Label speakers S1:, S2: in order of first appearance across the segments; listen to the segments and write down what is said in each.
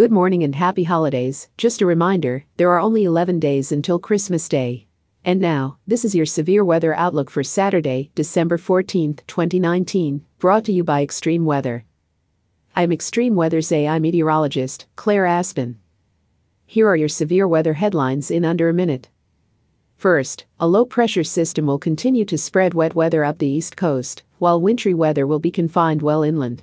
S1: Good morning and happy holidays. Just a reminder, there are only 11 days until Christmas Day. And now, this is your severe weather outlook for Saturday, December 14, 2019, brought to you by Extreme Weather. I am Extreme Weather's AI meteorologist, Claire Aspen. Here are your severe weather headlines in under a minute. First, a low pressure system will continue to spread wet weather up the east coast, while wintry weather will be confined well inland.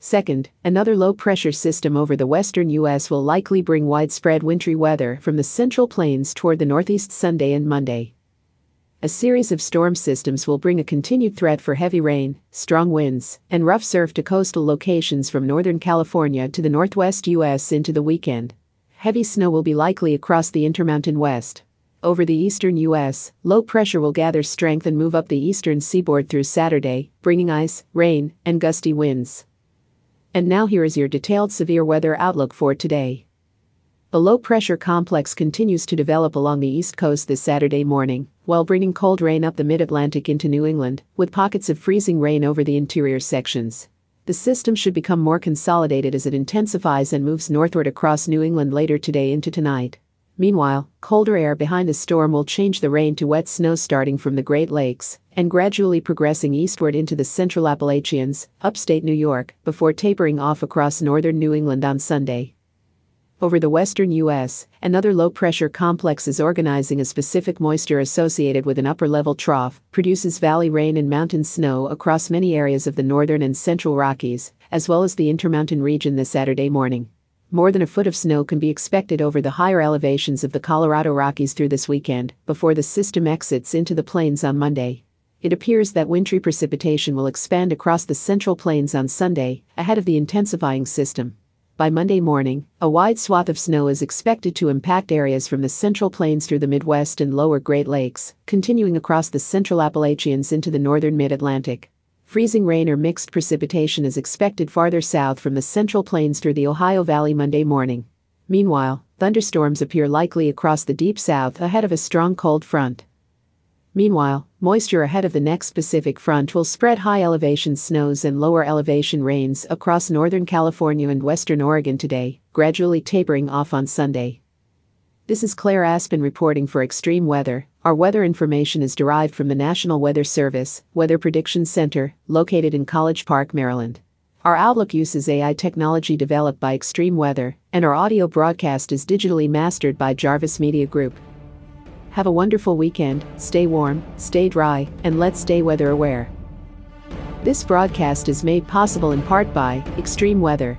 S1: Second, another low pressure system over the western U.S. will likely bring widespread wintry weather from the central plains toward the northeast Sunday and Monday. A series of storm systems will bring a continued threat for heavy rain, strong winds, and rough surf to coastal locations from northern California to the northwest U.S. into the weekend. Heavy snow will be likely across the Intermountain West. Over the eastern U.S., low pressure will gather strength and move up the eastern seaboard through Saturday, bringing ice, rain, and gusty winds. And now here is your detailed severe weather outlook for today. A low pressure complex continues to develop along the east coast this Saturday morning, while bringing cold rain up the mid Atlantic into New England, with pockets of freezing rain over the interior sections. The system should become more consolidated as it intensifies and moves northward across New England later today into tonight. Meanwhile, colder air behind the storm will change the rain to wet snow starting from the Great Lakes and gradually progressing eastward into the central Appalachians, upstate New York, before tapering off across northern New England on Sunday. Over the western U.S., another low pressure complex is organizing as Pacific moisture associated with an upper level trough, produces valley rain and mountain snow across many areas of the northern and central Rockies, as well as the Intermountain region this Saturday morning. More than a foot of snow can be expected over the higher elevations of the Colorado Rockies through this weekend, before the system exits into the plains on Monday. It appears that wintry precipitation will expand across the central plains on Sunday, ahead of the intensifying system. By Monday morning, a wide swath of snow is expected to impact areas from the central plains through the Midwest and lower Great Lakes, continuing across the central Appalachians into the northern mid Atlantic. Freezing rain or mixed precipitation is expected farther south from the central plains through the Ohio Valley Monday morning. Meanwhile, thunderstorms appear likely across the deep south ahead of a strong cold front. Meanwhile, moisture ahead of the next Pacific front will spread high elevation snows and lower elevation rains across northern California and western Oregon today, gradually tapering off on Sunday. This is Claire Aspen reporting for Extreme Weather. Our weather information is derived from the National Weather Service Weather Prediction Center, located in College Park, Maryland. Our Outlook uses AI technology developed by Extreme Weather, and our audio broadcast is digitally mastered by Jarvis Media Group. Have a wonderful weekend, stay warm, stay dry, and let's stay weather aware. This broadcast is made possible in part by Extreme Weather.